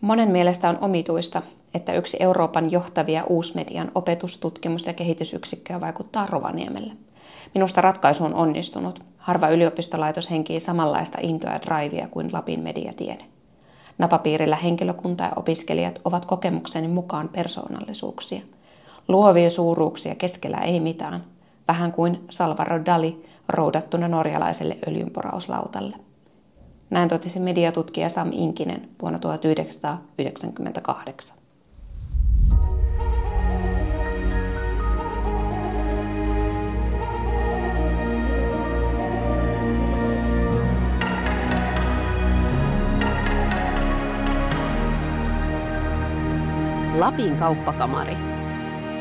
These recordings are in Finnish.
Monen mielestä on omituista, että yksi Euroopan johtavia uusmedian opetus-, tutkimus- ja kehitysyksikköä vaikuttaa Rovaniemelle. Minusta ratkaisu on onnistunut. Harva yliopistolaitos henkii samanlaista intoa ja drivea kuin Lapin mediatiede. Napapiirillä henkilökunta ja opiskelijat ovat kokemukseni mukaan persoonallisuuksia. Luovia suuruuksia keskellä ei mitään, vähän kuin Salvador Dali roudattuna norjalaiselle öljynporauslautalle. Näin totesi mediatutkija Sam Inkinen vuonna 1998. Lapin kauppakamari.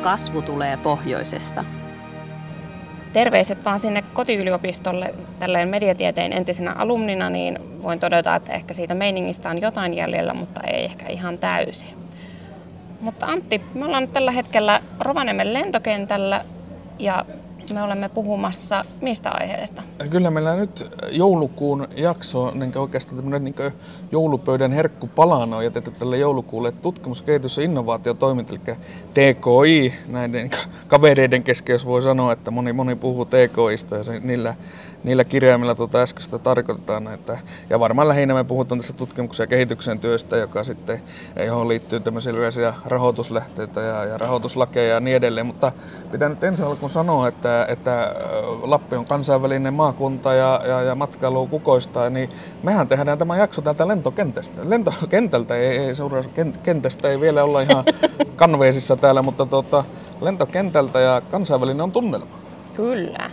Kasvu tulee pohjoisesta. Terveiset vaan sinne kotiyliopistolle tälleen mediatieteen entisenä alumnina, niin voin todeta, että ehkä siitä meiningistä on jotain jäljellä, mutta ei ehkä ihan täysin. Mutta Antti, me ollaan nyt tällä hetkellä Rovaniemen lentokentällä ja me olemme puhumassa mistä aiheesta? Kyllä meillä nyt joulukuun jakso, niin oikeastaan tämmöinen niin joulupöydän herkkupalana on jätetty tälle joulukuulle tutkimus-, kehitys- ja innovaatiotoiminta, eli TKI, näiden kavereiden kesken, jos voi sanoa, että moni, moni puhuu TKIsta ja se, niillä niillä kirjaimilla tuota äskeistä tarkoitetaan. Että, ja varmaan lähinnä me puhutaan tässä tutkimuksen ja kehityksen työstä, joka sitten, johon liittyy tämmöisiä yleisiä rahoituslähteitä ja, ja rahoituslakeja ja niin edelleen. Mutta pitää nyt ensin alkuun sanoa, että, että Lappi on kansainvälinen maakunta ja, ja, ja matkailu kukoistaa, niin mehän tehdään tämä jakso täältä lentokentästä. Lentokentältä ei, ei seuraa, kentästä ei vielä olla ihan kanveesissa täällä, mutta tuota, lentokentältä ja kansainvälinen on tunnelma. Kyllä.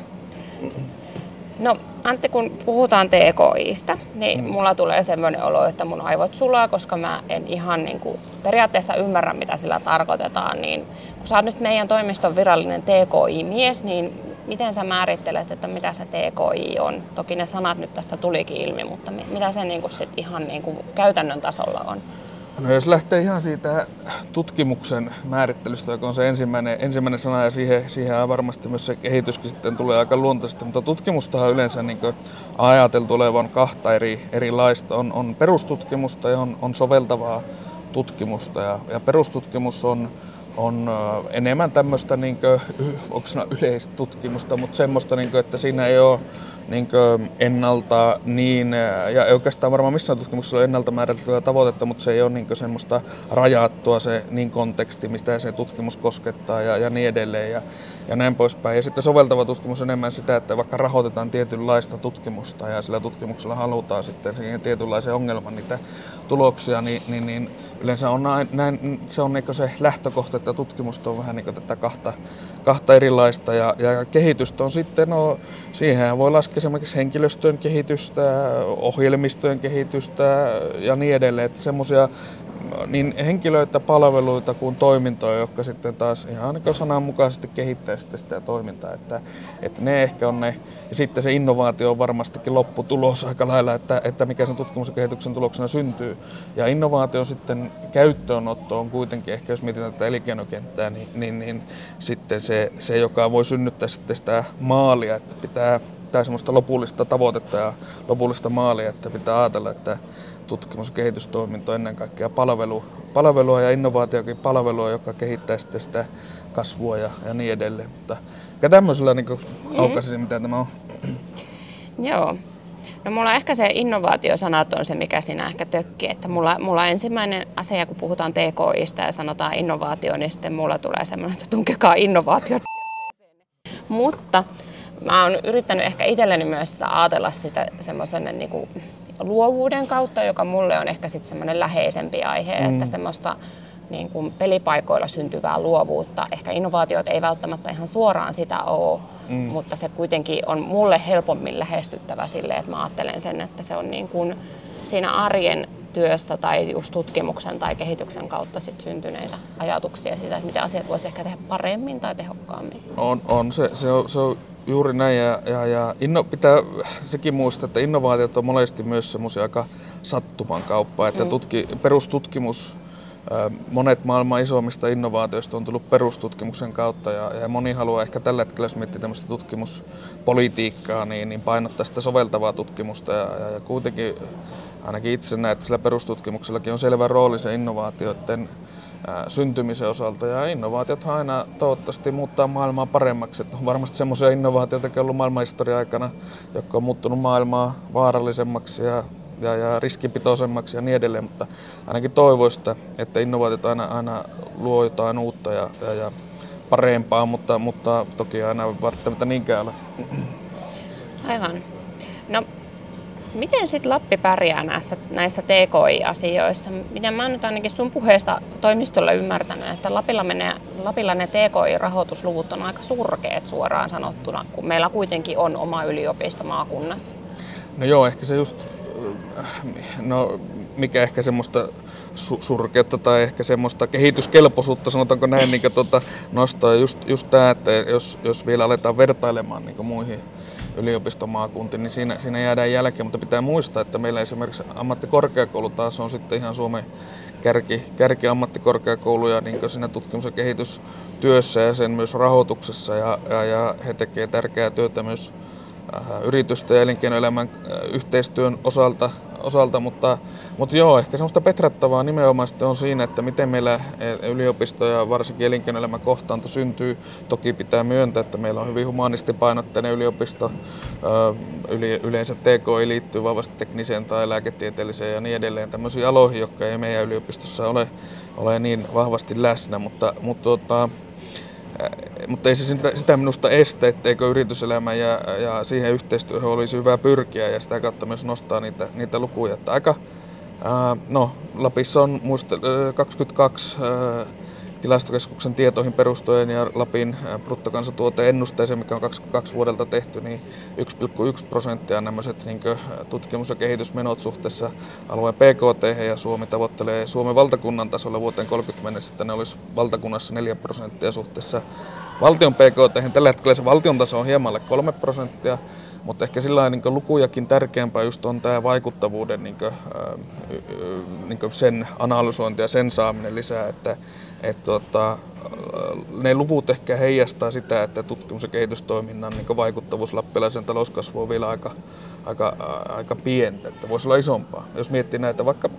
No Antti, kun puhutaan TKIstä, niin mm. mulla tulee semmoinen olo, että mun aivot sulaa, koska mä en ihan niin kuin periaatteessa ymmärrä, mitä sillä tarkoitetaan. Niin kun sä oot nyt meidän toimiston virallinen TKI-mies, niin miten sä määrittelet, että mitä se TKI on? Toki ne sanat nyt tästä tulikin ilmi, mutta mitä se niin kuin sit ihan niin kuin käytännön tasolla on? No jos lähtee ihan siitä tutkimuksen määrittelystä, joka on se ensimmäinen, ensimmäinen sana ja siihen, siihen varmasti myös se kehityskin sitten tulee aika luontaisesti, mutta tutkimustahan yleensä niin ajateltu olevan kahta eri, erilaista. On, on perustutkimusta ja on, on soveltavaa tutkimusta ja, ja perustutkimus on, on enemmän tämmöistä niin kuin, yleistä tutkimusta, mutta semmoista, niin kuin, että siinä ei ole niin ennalta niin, ja oikeastaan varmaan missään tutkimuksessa on ennalta määriteltyä tavoitetta, mutta se ei ole niin semmoista rajattua se niin konteksti, mistä se tutkimus koskettaa ja, ja niin edelleen. Ja, ja näin poispäin. Ja sitten soveltava tutkimus on enemmän sitä, että vaikka rahoitetaan tietynlaista tutkimusta ja sillä tutkimuksella halutaan sitten siihen tietynlaisen ongelman niitä tuloksia, niin, niin, niin yleensä on näin, näin, se on niin se lähtökohta, että tutkimusta on vähän niin tätä kahta, kahta erilaista ja, ja kehitystä on sitten, no, siihen voi laskea esimerkiksi henkilöstön kehitystä, ohjelmistojen kehitystä ja niin edelleen, että semmoisia niin henkilöitä, palveluita kuin toimintoja, jotka sitten taas ihan niin sananmukaisesti kehittää sitten sitä toimintaa. Että, että ne ehkä on ne, ja sitten se innovaatio on varmastikin lopputulos aika lailla, että, että mikä sen tutkimuksen ja kehityksen tuloksena syntyy. Ja innovaatio sitten käyttöönotto on kuitenkin, ehkä jos mietitään tätä elinkeinokenttää, niin, niin, niin sitten se, se, joka voi synnyttää sitten sitä maalia, että pitää pitää semmoista lopullista tavoitetta ja lopullista maalia, että pitää ajatella, että tutkimus- ja kehitystoiminta on ennen kaikkea palvelu, palvelua ja innovaatiokin palvelua, joka kehittää sitten sitä kasvua ja, ja niin edelleen. Mutta tämmöisellä niin aukaisisin, mitä tämä on. Joo. No mulla ehkä se innovaatiosanat on se, mikä siinä ehkä tökkii. Että mulla, mulla ensimmäinen asia, kun puhutaan TKIsta ja sanotaan innovaatio, niin sitten mulla tulee semmoinen, että tunkekaa innovaatio. Mutta mä oon yrittänyt ehkä itselleni myös sitä ajatella sitä semmoisen niin kuin luovuuden kautta, joka mulle on ehkä sitten semmoinen läheisempi aihe, mm. että semmoista niin kuin pelipaikoilla syntyvää luovuutta. Ehkä innovaatiot ei välttämättä ihan suoraan sitä ole, mm. mutta se kuitenkin on mulle helpommin lähestyttävä sille, että mä ajattelen sen, että se on niin kuin siinä arjen työstä tai just tutkimuksen tai kehityksen kautta sit syntyneitä ajatuksia siitä, että miten asiat voisi ehkä tehdä paremmin tai tehokkaammin. On, on. Se, se, on, se on Juuri näin, ja, ja, ja inno, pitää sekin muistaa, että innovaatiot on monesti myös semmoisia aika sattuman kauppaa, että mm. tutki, perustutkimus, monet maailman isommista innovaatioista on tullut perustutkimuksen kautta ja, ja moni haluaa ehkä tällä hetkellä, jos miettii tämmöistä tutkimuspolitiikkaa, niin, niin painottaa sitä soveltavaa tutkimusta ja, ja, ja kuitenkin ainakin itse näen, että sillä perustutkimuksellakin on selvä rooli se innovaatioiden syntymisen osalta. Ja innovaatiot aina toivottavasti muuttaa maailmaa paremmaksi. Että on varmasti semmoisia innovaatioita, ollut maailmanhistorian aikana, jotka on muuttunut maailmaa vaarallisemmaksi ja, ja, ja riskipitoisemmaksi ja niin edelleen. Mutta ainakin toivoista, että innovaatiot aina, aina luo jotain uutta ja, ja, ja parempaa, mutta, mutta toki aina välttämättä niinkään ole. Aivan. No Miten sitten Lappi pärjää näistä, näistä TKI-asioissa? Miten mä oon nyt ainakin sun puheesta toimistolla ymmärtänyt, että Lapilla, menee, Lapilla ne TKI-rahoitusluvut on aika surkeat suoraan sanottuna, kun meillä kuitenkin on oma yliopisto maakunnassa. No joo, ehkä se just, no mikä ehkä semmoista su- surkeutta tai ehkä semmoista kehityskelpoisuutta, sanotaanko näin, niin tuota, nostaa just, just tämä, että jos, jos vielä aletaan vertailemaan niin muihin yliopistomaakuntiin, niin siinä, siinä jäädään jälkeen, mutta pitää muistaa, että meillä esimerkiksi ammattikorkeakoulu taas on sitten ihan Suomen kärki, kärki ammattikorkeakouluja niin siinä tutkimus- ja kehitystyössä ja sen myös rahoituksessa. Ja, ja, ja he tekevät tärkeää työtä myös äh, yritysten ja elinkeinoelämän äh, yhteistyön osalta osalta, mutta, mutta joo, ehkä semmoista petrattavaa nimenomaan on siinä, että miten meillä e, yliopisto ja varsinkin elinkeinoelämän kohtaanto syntyy. Toki pitää myöntää, että meillä on hyvin humanistipainotteinen yliopisto, yleensä TKI liittyy vahvasti tekniseen tai lääketieteelliseen ja niin edelleen, tämmöisiä aloihin, jotka ei meidän yliopistossa ole, ole niin vahvasti läsnä, mutta, mutta tuota, mutta ei se sitä, sitä minusta estä, etteikö yrityselämä ja, ja siihen yhteistyöhön olisi hyvä pyrkiä ja sitä kautta myös nostaa niitä, niitä lukuja. Että aika, ää, no, Lapissa on muista, 22 ää, tilastokeskuksen tietoihin perustuen ja Lapin bruttokansantuoteennusteeseen, mikä on 22 vuodelta tehty, niin 1,1 prosenttia nämä niin tutkimus- ja kehitysmenot suhteessa alueen PKT ja Suomi tavoittelee Suomen valtakunnan tasolla vuoteen 30 mennessä, että ne olisi valtakunnassa 4 prosenttia suhteessa valtion PKT. Tällä hetkellä se valtion taso on hieman alle 3 prosenttia, mutta ehkä sillä niin lukujakin tärkeämpää just on tämä vaikuttavuuden niin kuin, niin kuin sen analysointi ja sen saaminen lisää, että, että tota, ne luvut ehkä heijastaa sitä, että tutkimus- ja kehitystoiminnan niin vaikuttavuus lappilaisen talouskasvu on vielä aika, aika, aika pientä, että voisi olla isompaa. Jos miettii näitä vaikka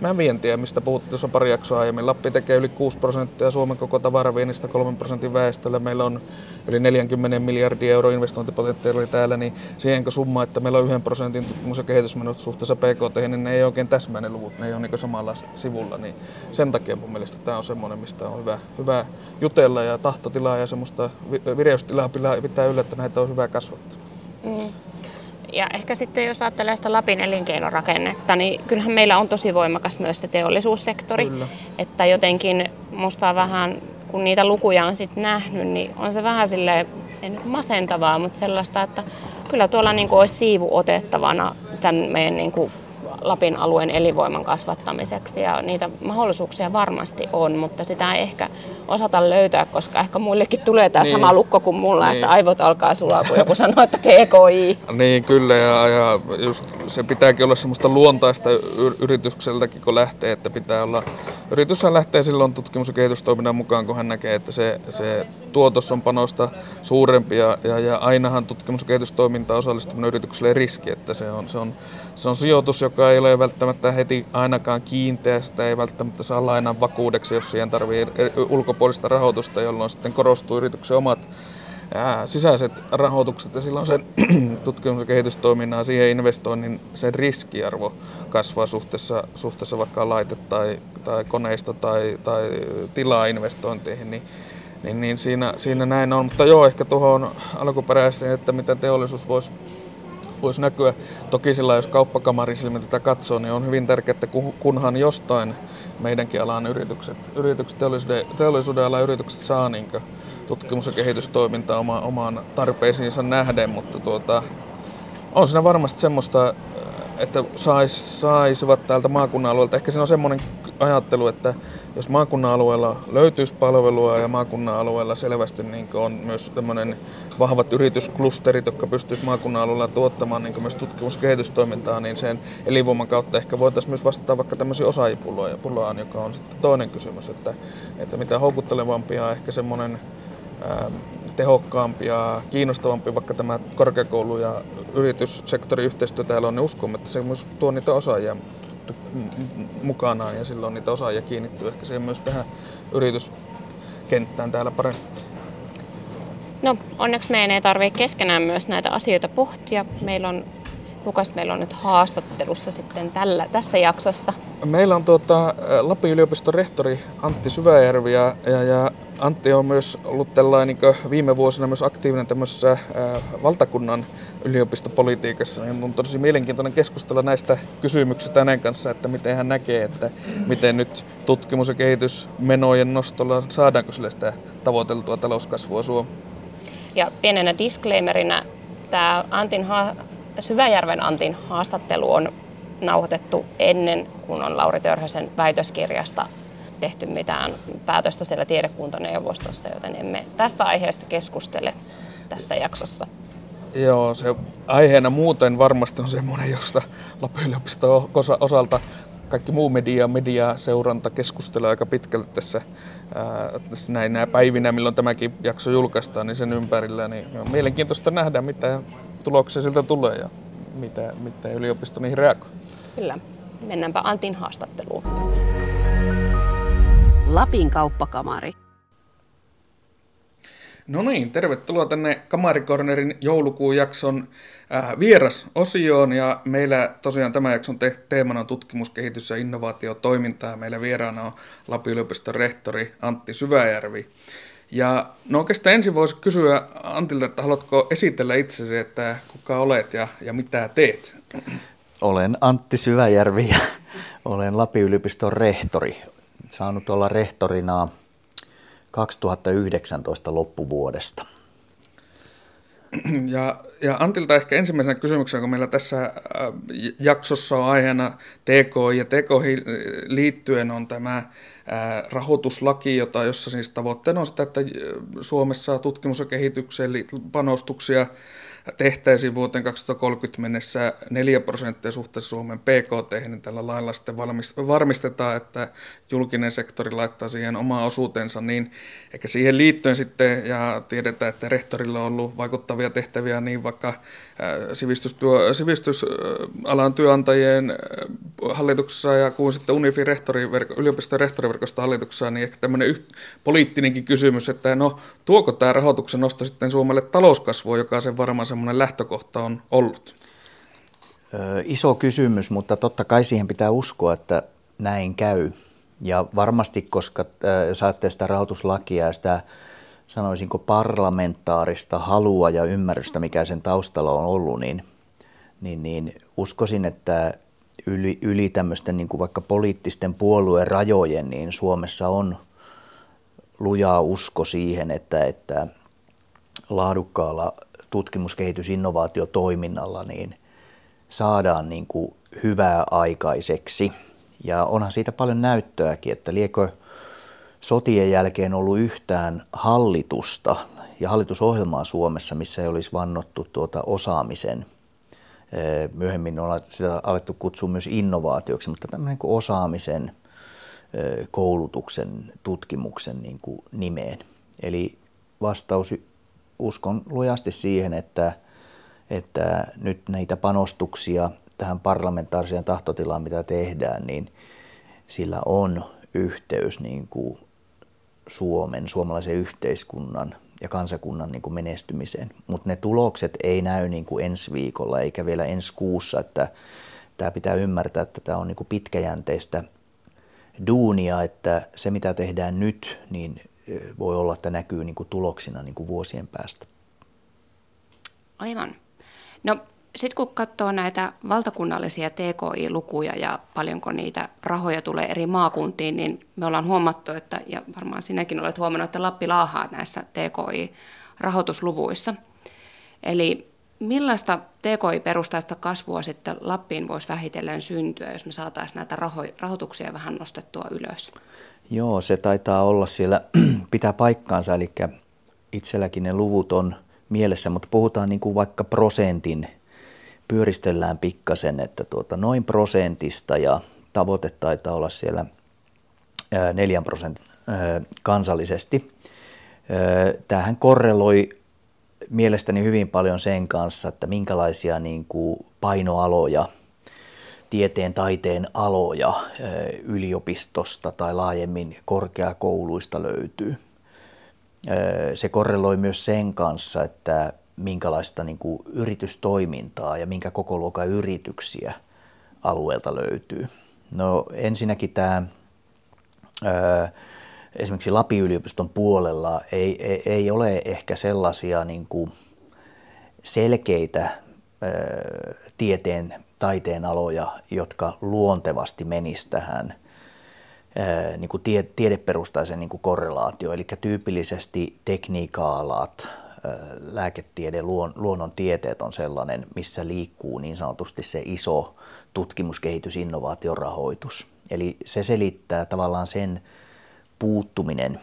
mä vientiä, mistä puhuttiin tuossa pari jaksoa aiemmin, Lappi tekee yli 6 prosenttia Suomen koko tavaraviennistä 3 prosentin väestöllä. Meillä on yli 40 miljardia euro investointipotentiaali täällä, niin siihenkö summa, että meillä on 1 prosentin tutkimus- ja kehitysmenot suhteessa PKT, niin ne ei oikein täsmää ne luvut, ne ei ole niin samalla sivulla. Niin sen takia mun mielestä tämä on semmoinen, mistä on hyvä, hyvä jutella ja tahtotilaa ja semmoista vireystilaa pitää yllä, että näitä on hyvä kasvattaa. Mm. Ja ehkä sitten jos ajattelee sitä Lapin elinkeinorakennetta, niin kyllähän meillä on tosi voimakas myös se teollisuussektori. Kyllä. Että jotenkin musta on vähän, kun niitä lukuja on sitten nähnyt, niin on se vähän sille en masentavaa, mutta sellaista, että kyllä tuolla niin kuin olisi siivu otettavana tämän meidän niin kuin Lapin alueen elinvoiman kasvattamiseksi ja niitä mahdollisuuksia varmasti on, mutta sitä ei ehkä osata löytää, koska ehkä muillekin tulee tämä niin. sama lukko kuin mulla, niin. että aivot alkaa sulaa, kun joku sanoo, että TKI. Niin, kyllä ja, ja just se pitääkin olla semmoista luontaista yritykseltäkin, kun lähtee, että pitää olla, yrityshän lähtee silloin tutkimus- ja kehitystoiminnan mukaan, kun hän näkee, että se, se tuotos on panosta suurempi ja, ja, ja ainahan tutkimus- ja kehitystoimintaan osallistuminen yritykselle riski, että se on, se, on, se on sijoitus, joka ei ole välttämättä heti ainakaan kiinteä, sitä ei välttämättä saa lainan vakuudeksi, jos siihen tarvii ulkopuolista rahoitusta, jolloin sitten korostuu yrityksen omat sisäiset rahoitukset. Ja silloin sen tutkimus- ja kehitystoiminnan siihen investoinnin sen riskiarvo kasvaa suhteessa, suhteessa vaikka laite- tai, tai koneista tai, tai tilaa-investointeihin, niin niin, niin siinä, siinä näin on. Mutta joo, ehkä tuohon alkuperäiseen, että mitä teollisuus voisi voisi näkyä. Toki sillä, jos kauppakamarin silmin tätä katsoo, niin on hyvin tärkeää, että kunhan jostain meidänkin alan yritykset, yritykset teollisuuden, teollisuuden alan yritykset saa niin tutkimus- ja kehitystoimintaa oma, omaan tarpeisiinsa nähden, mutta tuota, on siinä varmasti semmoista, että sais, saisivat täältä maakunnan alueelta. Ehkä siinä on semmoinen ajattelu, että jos maakunnan alueella löytyisi palvelua ja maakunnan alueella selvästi niin on myös tämmöinen vahvat yritysklusterit, jotka pystyisivät maakunnan alueella tuottamaan niin myös tutkimus- ja kehitystoimintaa, niin sen elinvoiman kautta ehkä voitaisiin myös vastata vaikka tämmöisiä osaajipulaan, joka on sitten toinen kysymys, että, että mitä houkuttelevampia ehkä semmoinen tehokkaampi ja kiinnostavampi vaikka tämä korkeakoulu- ja yrityssektorin yhteistyö täällä on, niin uskomme, että se myös tuo niitä osaajia mukanaan ja silloin niitä osaajia kiinnittyy ehkä siihen myös tähän yrityskenttään täällä paremmin. No onneksi meidän ei tarvitse keskenään myös näitä asioita pohtia. Meillä on Lukas meillä on nyt haastattelussa sitten tällä, tässä jaksossa? Meillä on tuota, Lapin yliopiston rehtori Antti Syväjärvi ja, ja, ja Antti on myös ollut tällainen niin viime vuosina myös aktiivinen tämmöisessä valtakunnan yliopistopolitiikassa. Niin on tosi mielenkiintoinen keskustella näistä kysymyksistä hänen kanssa, että miten hän näkee, että miten nyt tutkimus- ja kehitysmenojen nostolla saadaanko sille sitä tavoiteltua talouskasvua Suomeen. Ja pienenä disclaimerina tämä Antin Syväjärven Antin haastattelu on nauhoitettu ennen kuin on Lauri Törhösen väitöskirjasta tehty mitään päätöstä siellä tiedekuntaneuvostossa, joten emme tästä aiheesta keskustele tässä jaksossa. Joo, se aiheena muuten varmasti on semmoinen, josta Lapin yliopiston osalta kaikki muu media, media seuranta keskustelee aika pitkälti tässä, ää, tässä näinä päivinä, milloin tämäkin jakso julkaistaan, niin sen ympärillä. Niin on mielenkiintoista nähdä, mitä tuloksia siltä tulee ja mitä, mitä yliopisto niihin reagoi. Kyllä. Mennäänpä Antin haastatteluun. Lapin kauppakamari. No niin, tervetuloa tänne Kamarikornerin joulukuun jakson äh, vieras-osioon. Ja meillä tosiaan tämän jakson te- teemana on tutkimus, kehitys ja innovaatiotoimintaa. Meillä vieraana on Lapin yliopiston rehtori Antti Syväjärvi. Ja no oikeastaan ensin voisi kysyä Antilta, että haluatko esitellä itsesi, että kuka olet ja, ja mitä teet? Olen Antti Syväjärvi ja olen Lapin yliopiston rehtori. Saanut olla rehtorina 2019 loppuvuodesta. Ja, ja Antilta ehkä ensimmäisenä kysymyksenä, kun meillä tässä äh, jaksossa on aiheena TK ja TK liittyen on tämä äh, rahoituslaki, jota, jossa siis tavoitteena on sitä, että äh, Suomessa tutkimus- ja kehitykseen panostuksia tehtäisiin vuoteen 2030 mennessä 4 prosenttia suhteessa Suomen PKT, niin tällä lailla sitten varmistetaan, että julkinen sektori laittaa siihen oma osuutensa, niin ehkä siihen liittyen sitten, ja tiedetään, että rehtorilla on ollut vaikuttavia tehtäviä niin vaikka äh, sivistystyö, sivistysalan työnantajien äh, hallituksessa ja kuin sitten Unifin rehtoriverko, yliopiston rehtoriverkosta hallituksessa, niin ehkä tämmöinen yht, poliittinenkin kysymys, että no tuoko tämä rahoituksen nosto sitten Suomelle talouskasvua, joka sen varmaan semmoinen lähtökohta on ollut? Iso kysymys, mutta totta kai siihen pitää uskoa, että näin käy. Ja varmasti, koska jos ajattelee sitä rahoituslakia ja sitä sanoisinko parlamentaarista halua ja ymmärrystä, mikä sen taustalla on ollut, niin, niin, niin uskoisin, että yli, yli tämmöisten niin kuin vaikka poliittisten puolueen rajojen, niin Suomessa on lujaa usko siihen, että, että laadukkaalla tutkimus-, kehitys-, innovaatiotoiminnalla niin saadaan niin kuin hyvää aikaiseksi. Ja onhan siitä paljon näyttöäkin, että liekö sotien jälkeen ollut yhtään hallitusta ja hallitusohjelmaa Suomessa, missä ei olisi vannottu tuota osaamisen. Myöhemmin on sitä alettu kutsua myös innovaatioksi, mutta tämmöinen kuin osaamisen, koulutuksen, tutkimuksen niin kuin nimeen. Eli vastaus uskon lujasti siihen, että, että nyt näitä panostuksia tähän parlamentaariseen tahtotilaan, mitä tehdään, niin sillä on yhteys niin kuin Suomen, suomalaisen yhteiskunnan ja kansakunnan niin kuin menestymiseen. Mutta ne tulokset ei näy niin kuin ensi viikolla eikä vielä ensi kuussa, että tämä pitää ymmärtää, että tämä on niin kuin pitkäjänteistä duunia, että se mitä tehdään nyt, niin voi olla, että näkyy niin kuin tuloksina niin kuin vuosien päästä. Aivan. No sitten kun katsoo näitä valtakunnallisia TKI-lukuja ja paljonko niitä rahoja tulee eri maakuntiin, niin me ollaan huomattu, että, ja varmaan sinäkin olet huomannut, että Lappi laahaa näissä TKI-rahoitusluvuissa. Eli millaista TKI-perustaista kasvua sitten Lappiin voisi vähitellen syntyä, jos me saataisiin näitä raho- rahoituksia vähän nostettua ylös? Joo, se taitaa olla siellä, pitää paikkaansa, eli itselläkin ne luvut on mielessä, mutta puhutaan niin kuin vaikka prosentin, pyöristellään pikkasen, että tuota, noin prosentista ja tavoite taitaa olla siellä neljän prosentin kansallisesti. Tähän korreloi mielestäni hyvin paljon sen kanssa, että minkälaisia niin kuin painoaloja, tieteen taiteen aloja yliopistosta tai laajemmin korkeakouluista löytyy. Se korreloi myös sen kanssa, että minkälaista niin kuin yritystoimintaa ja minkä koko luokan yrityksiä alueelta löytyy. No ensinnäkin tämä esimerkiksi Lapin yliopiston puolella ei, ei, ei ole ehkä sellaisia niin kuin selkeitä tieteen, taiteen aloja, jotka luontevasti menisivät tähän niin kuin tie, tiedeperustaisen niin kuin korrelaatio, eli tyypillisesti tekniikka-alat, lääketiede, luon, luonnontieteet on sellainen, missä liikkuu niin sanotusti se iso tutkimus, kehitys, innovaatiorahoitus. Eli se selittää tavallaan sen puuttuminen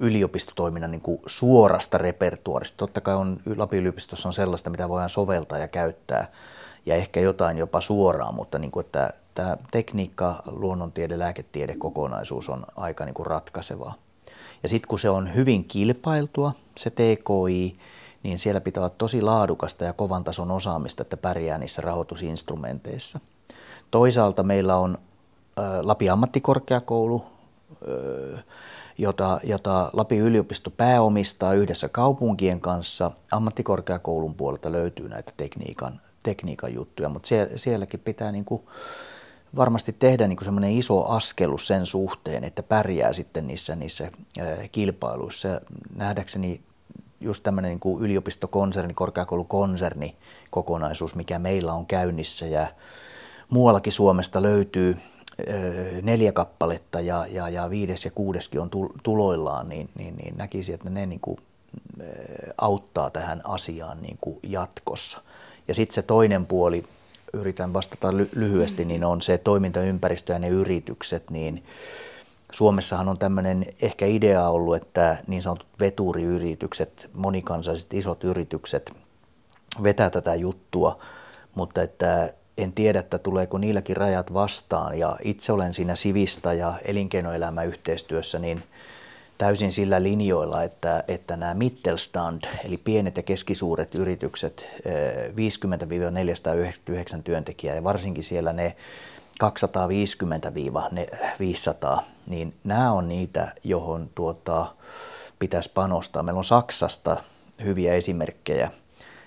yliopistotoiminnan niin kuin suorasta repertuarista. Totta kai on, Lapin yliopistossa on sellaista, mitä voidaan soveltaa ja käyttää, ja ehkä jotain jopa suoraan, mutta niin kuin, että tämä tekniikka, luonnontiede, lääketiede kokonaisuus on aika niin kuin ratkaisevaa. Ja sitten kun se on hyvin kilpailtua, se TKI, niin siellä pitää olla tosi laadukasta ja kovan tason osaamista, että pärjää niissä rahoitusinstrumenteissa. Toisaalta meillä on Lapin ammattikorkeakoulu, jota, jota Lapin yliopisto pääomistaa yhdessä kaupunkien kanssa. Ammattikorkeakoulun puolelta löytyy näitä tekniikan, tekniikan juttuja, mutta sielläkin pitää niin kuin varmasti tehdä niin semmoinen iso askelus sen suhteen, että pärjää sitten niissä, niissä kilpailuissa. Nähdäkseni just tämmöinen niin kuin yliopistokonserni, korkeakoulukonserni kokonaisuus, mikä meillä on käynnissä ja muuallakin Suomesta löytyy neljä kappaletta ja, ja, ja viides ja kuudeskin on tuloillaan, niin, niin, niin näkisin, että ne niin kuin, auttaa tähän asiaan niin kuin jatkossa. Ja sitten se toinen puoli, yritän vastata lyhyesti, niin on se toimintaympäristö ja ne yritykset, niin Suomessahan on tämmöinen ehkä idea ollut, että niin sanotut veturiyritykset, monikansalliset isot yritykset vetää tätä juttua, mutta että en tiedä, että tuleeko niilläkin rajat vastaan. Ja itse olen siinä sivistä ja elinkeinoelämäyhteistyössä niin täysin sillä linjoilla, että, että nämä Mittelstand, eli pienet ja keskisuuret yritykset, 50-499 eh, työntekijää ja varsinkin siellä ne 250-500, niin nämä on niitä, johon tuota, pitäisi panostaa. Meillä on Saksasta hyviä esimerkkejä,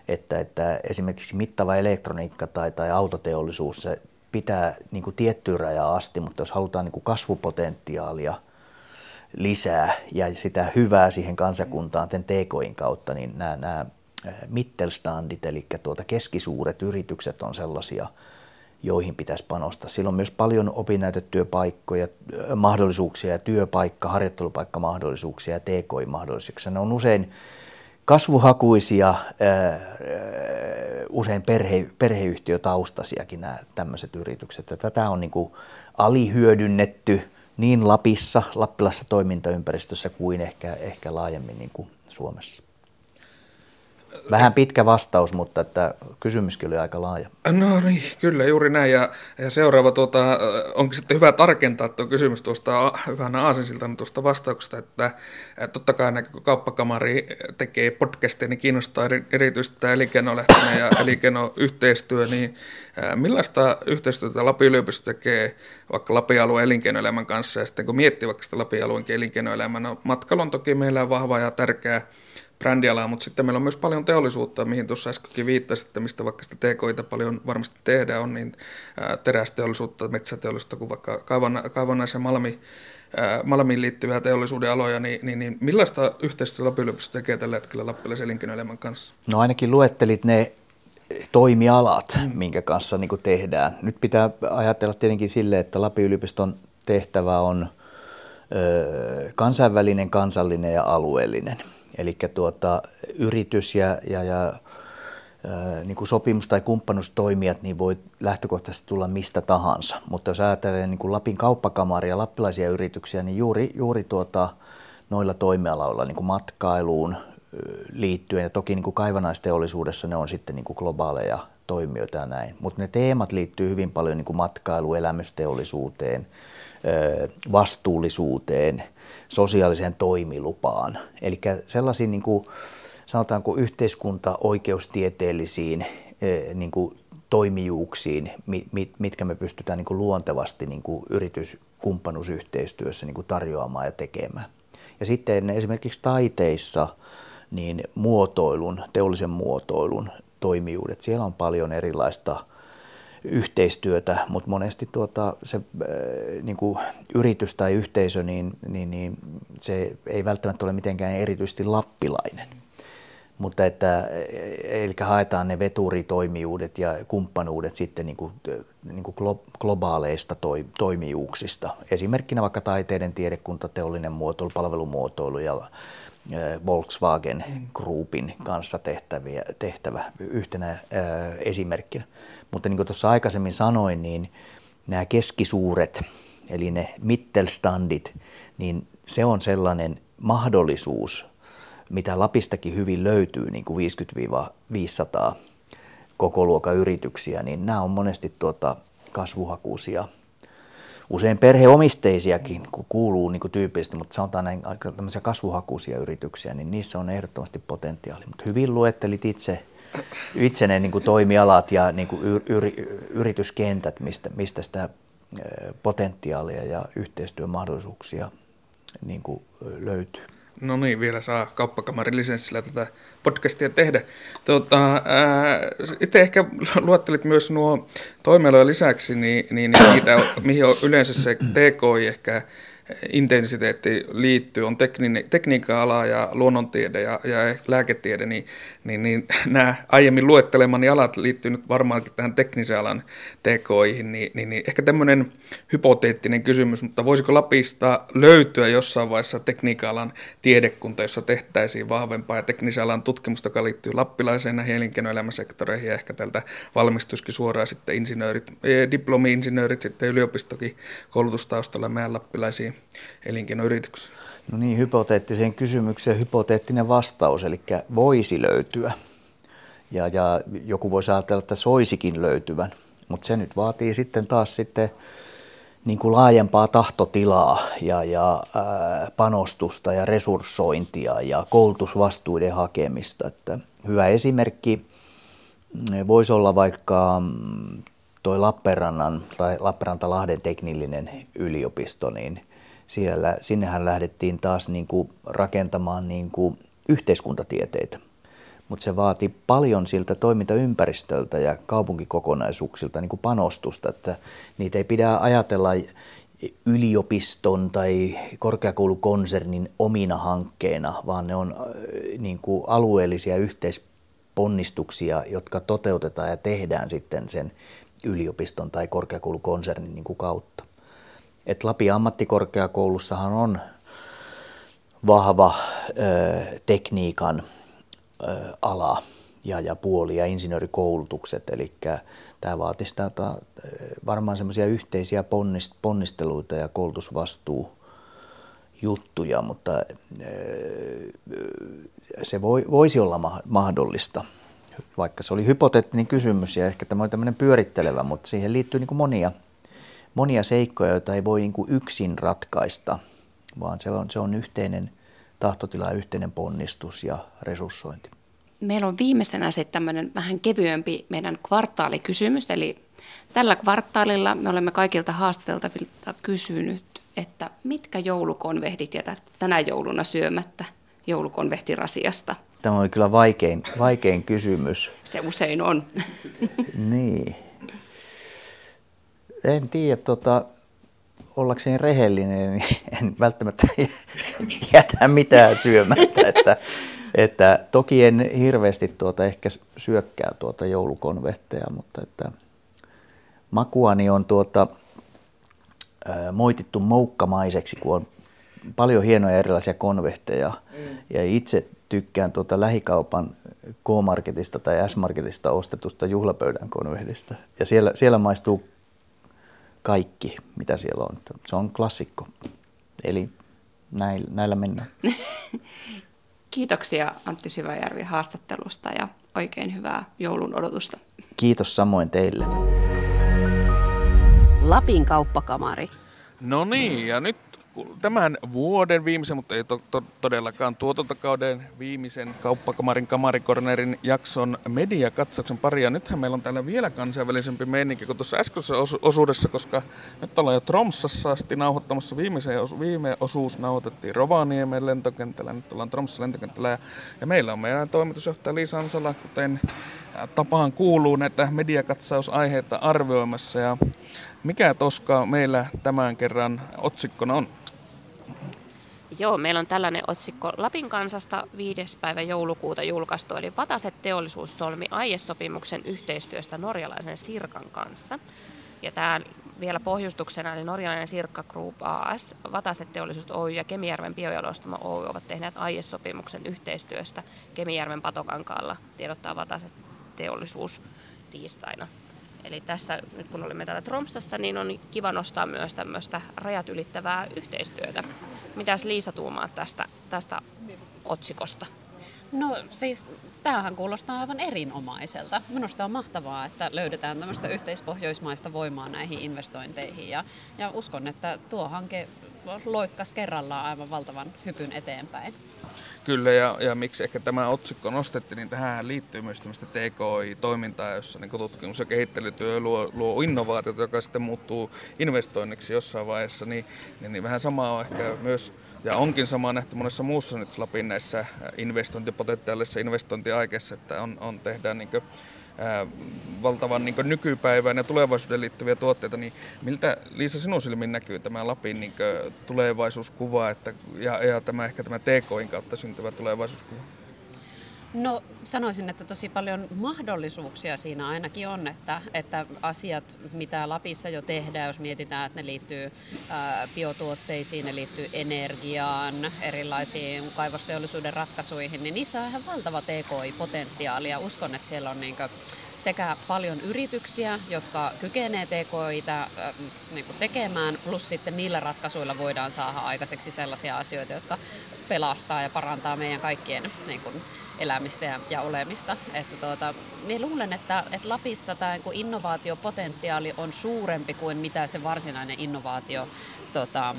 että, että esimerkiksi mittava elektroniikka tai, tai autoteollisuus, se pitää niin kuin tiettyyn rajaan asti, mutta jos halutaan niin kuin kasvupotentiaalia lisää ja sitä hyvää siihen kansakuntaan ten TKin kautta, niin nämä, nämä Mittelstandit, eli tuota keskisuuret yritykset on sellaisia, joihin pitäisi panostaa. Sillä on myös paljon opinnäytetyöpaikkoja, mahdollisuuksia ja työpaikka, harjoittelupaikkamahdollisuuksia ja TKI-mahdollisuuksia. Ne on usein kasvuhakuisia, usein perhe, perheyhtiötaustasiakin nämä tämmöiset yritykset. Ja tätä on niin kuin alihyödynnetty niin Lapissa, lappilassa toimintaympäristössä kuin ehkä, ehkä laajemmin niin kuin Suomessa. Vähän pitkä vastaus, mutta että kysymyskin oli aika laaja. No niin, kyllä juuri näin. Ja, ja seuraava, tuota, onko sitten hyvä tarkentaa tuo kysymys tuosta hyvänä aasinsiltana tuosta vastauksesta, että, että totta kai kun kauppakamari tekee podcasteja, niin kiinnostaa erityisesti tämä elinkeinolähtöinen ja elinkeinoyhteistyö, niin millaista yhteistyötä Lapin yliopisto tekee vaikka Lapin alueen elinkeinoelämän kanssa, ja sitten kun miettii vaikka sitä Lapin alueen elinkeinoelämää, no matkailu on toki meillä vahva ja tärkeä brändialaa, mutta sitten meillä on myös paljon teollisuutta, mihin tuossa äskenkin viittasitte, mistä vaikka sitä TKita paljon varmasti tehdään, on niin terästeollisuutta, metsäteollisuutta kuin vaikka kaivannais- ja malmi, malmiin liittyviä teollisuuden aloja, niin, niin, niin millaista yhteistyötä Lapin yliopisto tekee tällä hetkellä lappilaisen elinkeinoelämän kanssa? No ainakin luettelit ne toimialat, mm. minkä kanssa niin tehdään. Nyt pitää ajatella tietenkin sille, että Lapin yliopiston tehtävä on ö, kansainvälinen, kansallinen ja alueellinen – Eli tuota, yritys ja, ja, ja niin kuin sopimus- tai kumppanustoimijat niin voi lähtökohtaisesti tulla mistä tahansa. Mutta jos ajatellaan niin kuin Lapin kauppakamaria lappilaisia yrityksiä, niin juuri, juuri tuota, noilla toimialoilla niin kuin matkailuun liittyen, ja toki niin kuin kaivannaisteollisuudessa ne on sitten niin kuin globaaleja toimijoita ja näin. Mutta ne teemat liittyy hyvin paljon niin kuin matkailu, elämysteollisuuteen, vastuullisuuteen – sosiaaliseen toimilupaan. Eli sellaisiin niin kuin, sanotaanko yhteiskunta-oikeustieteellisiin niin kuin, toimijuuksiin, mitkä me pystytään niin kuin luontevasti niin kuin yrityskumppanuusyhteistyössä niin kuin tarjoamaan ja tekemään. Ja sitten esimerkiksi taiteissa niin muotoilun, teollisen muotoilun toimijuudet, siellä on paljon erilaista yhteistyötä, mutta monesti tuota, se niin kuin yritys tai yhteisö, niin, niin, niin se ei välttämättä ole mitenkään erityisesti lappilainen. Mutta että, eli haetaan ne veturitoimijuudet ja kumppanuudet sitten niin kuin, niin kuin globaaleista toi, toimijuuksista. Esimerkkinä vaikka taiteiden tiedekunta, teollinen muotoilu, palvelumuotoilu ja Volkswagen Groupin kanssa tehtäviä, tehtävä yhtenä ää, esimerkkinä. Mutta niin kuin tuossa aikaisemmin sanoin, niin nämä keskisuuret, eli ne mittelstandit, niin se on sellainen mahdollisuus, mitä Lapistakin hyvin löytyy, niin kuin 50-500 koko luokan yrityksiä, niin nämä on monesti tuota kasvuhakuisia, usein perheomisteisiakin, kun kuuluu niin kuin tyypillisesti, mutta sanotaan näin tämmöisiä kasvuhakuisia yrityksiä, niin niissä on ehdottomasti potentiaali. Mutta hyvin luettelit itse, itse ne niin kuin toimialat ja niin kuin yr, yr, yrityskentät, mistä, mistä sitä potentiaalia ja yhteistyömahdollisuuksia niin kuin löytyy. No niin, vielä saa kauppakamarin lisenssillä tätä podcastia tehdä. Tuota, itse ehkä luettelit myös nuo toimialojen lisäksi, niin, niin, niin niitä, mihin on yleensä se TKI ehkä intensiteetti liittyy, on tekni, tekniikan ala ja luonnontiede ja, ja lääketiede, niin, niin, niin nämä aiemmin luettelemani alat liittyy nyt varmaankin tähän teknisen alan tekoihin, niin, niin, niin ehkä tämmöinen hypoteettinen kysymys, mutta voisiko Lapista löytyä jossain vaiheessa tekniikan alan tiedekunta, jossa tehtäisiin vahvempaa ja teknisen alan tutkimusta, joka liittyy lappilaiseen näihin elinkeinoelämäsektoreihin ja ehkä tältä valmistuskin suoraan sitten insinöörit, eh, diplomi-insinöörit sitten yliopistokin koulutustaustalla meidän lappilaisiin elinkeinoyrityksiä? No niin, hypoteettiseen kysymykseen hypoteettinen vastaus, eli voisi löytyä. Ja, ja joku voisi ajatella, että soisikin löytyvän, mutta se nyt vaatii sitten taas sitten niin kuin laajempaa tahtotilaa ja, ja ää, panostusta ja resurssointia ja koulutusvastuiden hakemista. Että hyvä esimerkki voisi olla vaikka mm, tuo Lappeenrannan tai Lappeenranta-Lahden teknillinen yliopisto, niin – siellä, sinnehän lähdettiin taas niin kuin rakentamaan niin kuin yhteiskuntatieteitä. Mutta se vaati paljon siltä toimintaympäristöltä ja kaupunkikokonaisuuksilta niin kuin panostusta, että niitä ei pidä ajatella yliopiston tai korkeakoulukonsernin omina hankkeena, vaan ne on äh, niin kuin alueellisia yhteisponnistuksia, jotka toteutetaan ja tehdään sitten sen yliopiston tai korkeakoulukonsernin niin kuin kautta että Lapin ammattikorkeakoulussahan on vahva ö, tekniikan ö, ala ja, ja puoli ja insinöörikoulutukset, eli tämä vaatisi tätä, varmaan semmoisia yhteisiä ponnist, ponnisteluita ja koulutusvastuu juttuja, mutta se voi, voisi olla mahdollista, vaikka se oli hypoteettinen kysymys ja ehkä tämä oli tämmöinen pyörittelevä, mutta siihen liittyy niin monia – monia seikkoja, joita ei voi niin kuin yksin ratkaista, vaan se on, se on yhteinen tahtotila, yhteinen ponnistus ja resurssointi. Meillä on viimeisenä se tämmöinen vähän kevyempi meidän kvartaalikysymys, eli tällä kvartaalilla me olemme kaikilta haastateltavilta kysynyt, että mitkä joulukonvehdit jätät tänä jouluna syömättä joulukonvehtirasiasta? Tämä on kyllä vaikein, vaikein kysymys. Se usein on. niin. En tiedä, tota, ollakseni rehellinen, niin en välttämättä jätä mitään syömättä. Että, että toki en hirveästi tuota ehkä syökkää tuota joulukonvehteja, mutta että makuani on tuota, moitittu moukkamaiseksi, kun on paljon hienoja erilaisia konvehteja. Mm. Ja itse tykkään tuota lähikaupan K-Marketista tai S-Marketista ostetusta juhlapöydän konvehdista. Ja siellä, siellä maistuu kaikki, mitä siellä on. Se on klassikko. Eli näillä, näillä mennään. Kiitoksia Antti Syväjärvi haastattelusta ja oikein hyvää joulun odotusta. Kiitos samoin teille. Lapin kauppakamari. No niin, ja nyt tämän vuoden viimeisen, mutta ei to, to, todellakaan tuotantokauden viimeisen Kauppakamarin Kamarikornerin jakson mediakatsauksen paria. Nythän meillä on täällä vielä kansainvälisempi meininki kuin tuossa äskeisessä osuudessa, koska nyt ollaan jo Tromsassa asti nauhoittamassa. Viimeisen, viime osuus nauhoitettiin Rovaniemen lentokentällä, nyt ollaan Tromsassa lentokentällä ja, ja meillä on meidän toimitusjohtaja Liisa Ansala, kuten tapaan kuuluu näitä mediakatsausaiheita arvioimassa ja mikä toska meillä tämän kerran otsikkona on? Joo, meillä on tällainen otsikko Lapin kansasta 5. päivä joulukuuta julkaistu, eli Vataset teollisuus solmi aiesopimuksen yhteistyöstä norjalaisen Sirkan kanssa. Ja tämä vielä pohjustuksena, eli norjalainen Sirkka Group AS, Vataset teollisuus Oy ja Kemijärven biojalostamo Oy ovat tehneet aiesopimuksen yhteistyöstä Kemijärven patokankaalla, tiedottaa Vataset teollisuus tiistaina. Eli tässä, nyt kun olimme täällä Tromsassa, niin on kiva nostaa myös tämmöistä rajat ylittävää yhteistyötä. Mitäs Liisa tuumaa tästä, tästä otsikosta? No siis tämähän kuulostaa aivan erinomaiselta. Minusta on mahtavaa, että löydetään tämmöistä yhteispohjoismaista voimaa näihin investointeihin ja, ja uskon, että tuo hanke loikkas kerrallaan aivan valtavan hypyn eteenpäin. Kyllä, ja, ja miksi ehkä tämä otsikko nostettiin, niin tähän liittyy myös tämmöistä TKI-toimintaa, jossa niin tutkimus- ja kehittelytyö luo, luo innovaatiota, joka sitten muuttuu investoinniksi jossain vaiheessa, niin, niin, niin vähän samaa on ehkä myös, ja onkin samaa nähty monessa muussa nyt Lapin näissä investointipotentiaalisissa investointiaikeissa, että on, on tehdään niin valtavan niin nykypäivään ja tulevaisuuden liittyviä tuotteita, niin miltä Liisa sinun silmin näkyy tämä Lapin niin tulevaisuuskuva että, ja, ja tämä ehkä tämä TKin kautta syntyvä tulevaisuuskuva? No sanoisin, että tosi paljon mahdollisuuksia siinä ainakin on, että, että asiat, mitä Lapissa jo tehdään, jos mietitään, että ne liittyy ää, biotuotteisiin, ne liittyy energiaan, erilaisiin kaivosteollisuuden ratkaisuihin, niin niissä on ihan valtava TKI-potentiaali ja uskon, että siellä on niin kuin, sekä paljon yrityksiä, jotka kykenee TKItä äh, niin tekemään, plus sitten niillä ratkaisuilla voidaan saada aikaiseksi sellaisia asioita, jotka pelastaa ja parantaa meidän kaikkien niin kuin, elämistä ja, ja olemista. Että tuota, minä luulen, että, että Lapissa tämä niin innovaatiopotentiaali on suurempi kuin mitä se varsinainen innovaatio, tota,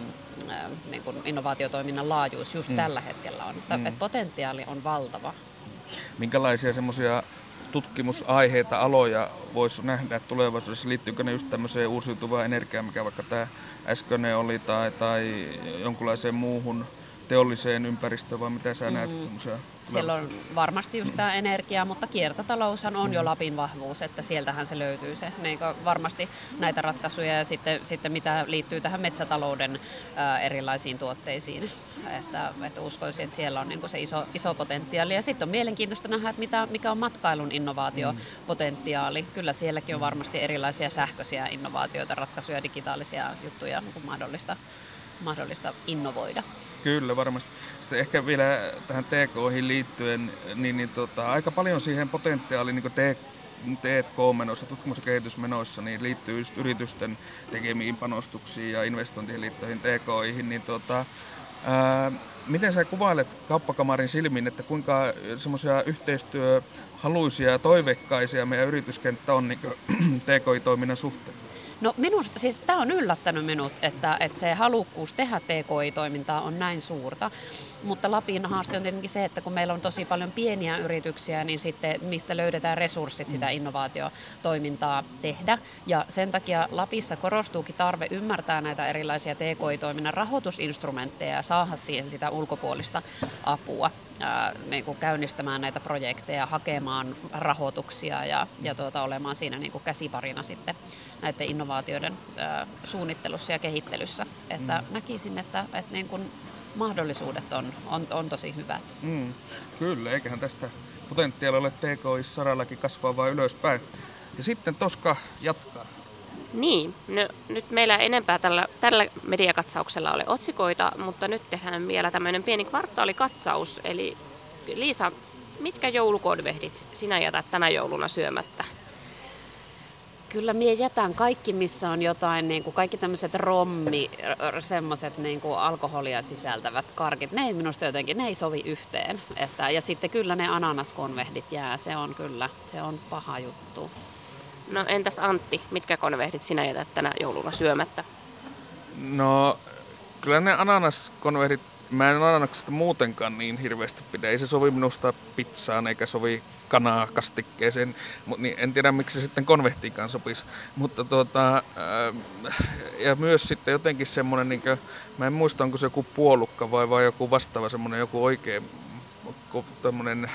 äh, niin kuin innovaatiotoiminnan laajuus just mm. tällä hetkellä on. Mm. Että potentiaali on valtava. Minkälaisia semmoisia tutkimusaiheita, aloja voisi nähdä tulevaisuudessa? Liittyykö ne just tämmöiseen uusiutuvaan energiaan, mikä vaikka tämä äskeinen oli, tai, tai jonkunlaiseen muuhun teolliseen ympäristöön, vai mitä sä näet? Mm. Siellä on varmasti just tämä energia, mutta kiertotaloushan on mm. jo Lapin vahvuus, että sieltähän se löytyy se. Niin varmasti näitä ratkaisuja ja sitten, sitten mitä liittyy tähän metsätalouden ää, erilaisiin tuotteisiin. Että, että uskoisin, että siellä on niin se iso, iso potentiaali. Ja sitten on mielenkiintoista nähdä, että mitä, mikä on matkailun innovaatiopotentiaali. Mm. Kyllä sielläkin on varmasti erilaisia sähköisiä innovaatioita, ratkaisuja, digitaalisia juttuja niin mahdollista, mahdollista innovoida. Kyllä, varmasti. Sitten ehkä vielä tähän TKihin liittyen, niin, niin tota, aika paljon siihen potentiaaliin niin T&K-menoissa, tutkimus- ja kehitysmenoissa, niin liittyy just yritysten tekemiin panostuksiin ja investointeihin liittyihin TKihin, niin tota, ää, miten sä kuvailet kauppakamarin silmin, että kuinka semmoisia yhteistyöhaluisia ja toivekkaisia meidän yrityskenttä on niin TKI-toiminnan suhteen? No minusta, siis tämä on yllättänyt minut, että, että se halukkuus tehdä TKI-toimintaa on näin suurta. Mutta Lapin haaste on tietenkin se, että kun meillä on tosi paljon pieniä yrityksiä, niin sitten mistä löydetään resurssit sitä innovaatiotoimintaa tehdä. Ja sen takia Lapissa korostuukin tarve ymmärtää näitä erilaisia TKI-toiminnan rahoitusinstrumentteja ja saada siihen sitä ulkopuolista apua. Ää, niin kuin käynnistämään näitä projekteja, hakemaan rahoituksia ja, ja tuota, olemaan siinä niin kuin käsiparina sitten näiden innovaatioiden ää, suunnittelussa ja kehittelyssä. Että mm. näkisin, että, että niin kuin mahdollisuudet on, on, on tosi hyvät. Mm, kyllä, eiköhän tästä potentiaalia ole TKI-sarallakin kasvaa vain ylöspäin. Ja sitten Toska jatkaa. Niin, no, nyt meillä ei enempää tällä, tällä mediakatsauksella ole otsikoita, mutta nyt tehdään vielä tämmöinen pieni kvartaalikatsaus. Eli Liisa, mitkä joulukodvehdit sinä jätät tänä jouluna syömättä? Kyllä minä jätän kaikki, missä on jotain, niin kuin kaikki tämmöiset rommi, semmoiset niin kuin alkoholia sisältävät karkit, ne ei minusta jotenkin, ne ei sovi yhteen. Että, ja sitten kyllä ne ananaskonvehdit jää, se on kyllä, se on paha juttu. No entäs Antti, mitkä konvehdit sinä jätät tänä jouluna syömättä? No kyllä ne ananaskonvehdit, mä en ananaksesta muutenkaan niin hirveästi pidä. Ei se sovi minusta pizzaan eikä sovi kanaa kastikkeeseen, Mut, niin en tiedä miksi se sitten konvehtiinkaan sopisi. Mutta tuota, ja myös sitten jotenkin semmoinen, niin kuin, mä en muista onko se joku puolukka vai, vai joku vastaava semmoinen joku oikein tämmöinen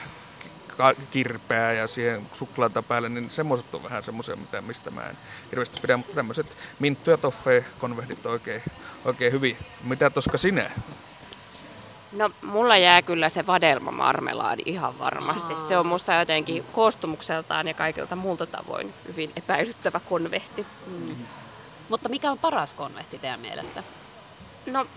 kirpeää ja siihen suklaata päälle, niin semmoiset on vähän semmoisia, mitä, mistä mä en hirveästi pidä, mutta tämmöiset minttu ja toffee konvehdit on oikein, oikein hyvin. Mitä toska sinä? No mulla jää kyllä se vadelma marmelaadi ihan varmasti. Se on musta jotenkin koostumukseltaan ja kaikilta muulta tavoin hyvin epäilyttävä konvehti. Mm. Mutta mikä on paras konvehti teidän mielestä? No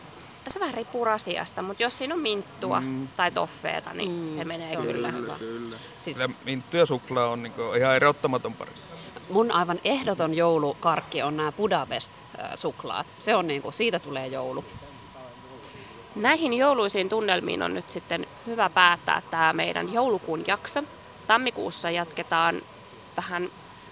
se vähän riippuu asiasta, mutta jos siinä on minttua mm. tai toffeeta, niin mm, se menee se kyllä. Kyllä, kyllä. Siis... kyllä minttu ja suklaa on niinku ihan erottamaton pari. Mun aivan ehdoton joulukarkki on nämä Budapest-suklaat. Se on niinku, siitä tulee joulu. Näihin jouluisiin tunnelmiin on nyt sitten hyvä päättää tämä meidän joulukuun jakso. Tammikuussa jatketaan vähän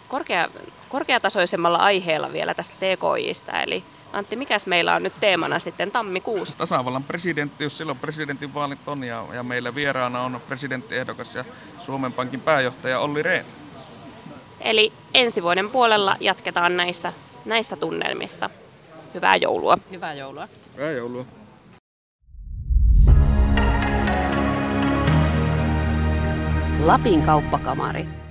korkea, korkeatasoisemmalla aiheella vielä tästä TKIstä, eli Antti, mikäs meillä on nyt teemana sitten tammikuussa? Tasavallan presidentti, jos silloin presidentin vaalit on ja, ja meillä vieraana on presidenttiehdokas ja Suomen Pankin pääjohtaja Olli Rehn. Eli ensi vuoden puolella jatketaan näissä, näissä tunnelmissa. Hyvää joulua. Hyvää joulua. Hyvää joulua. Lapin kauppakamari.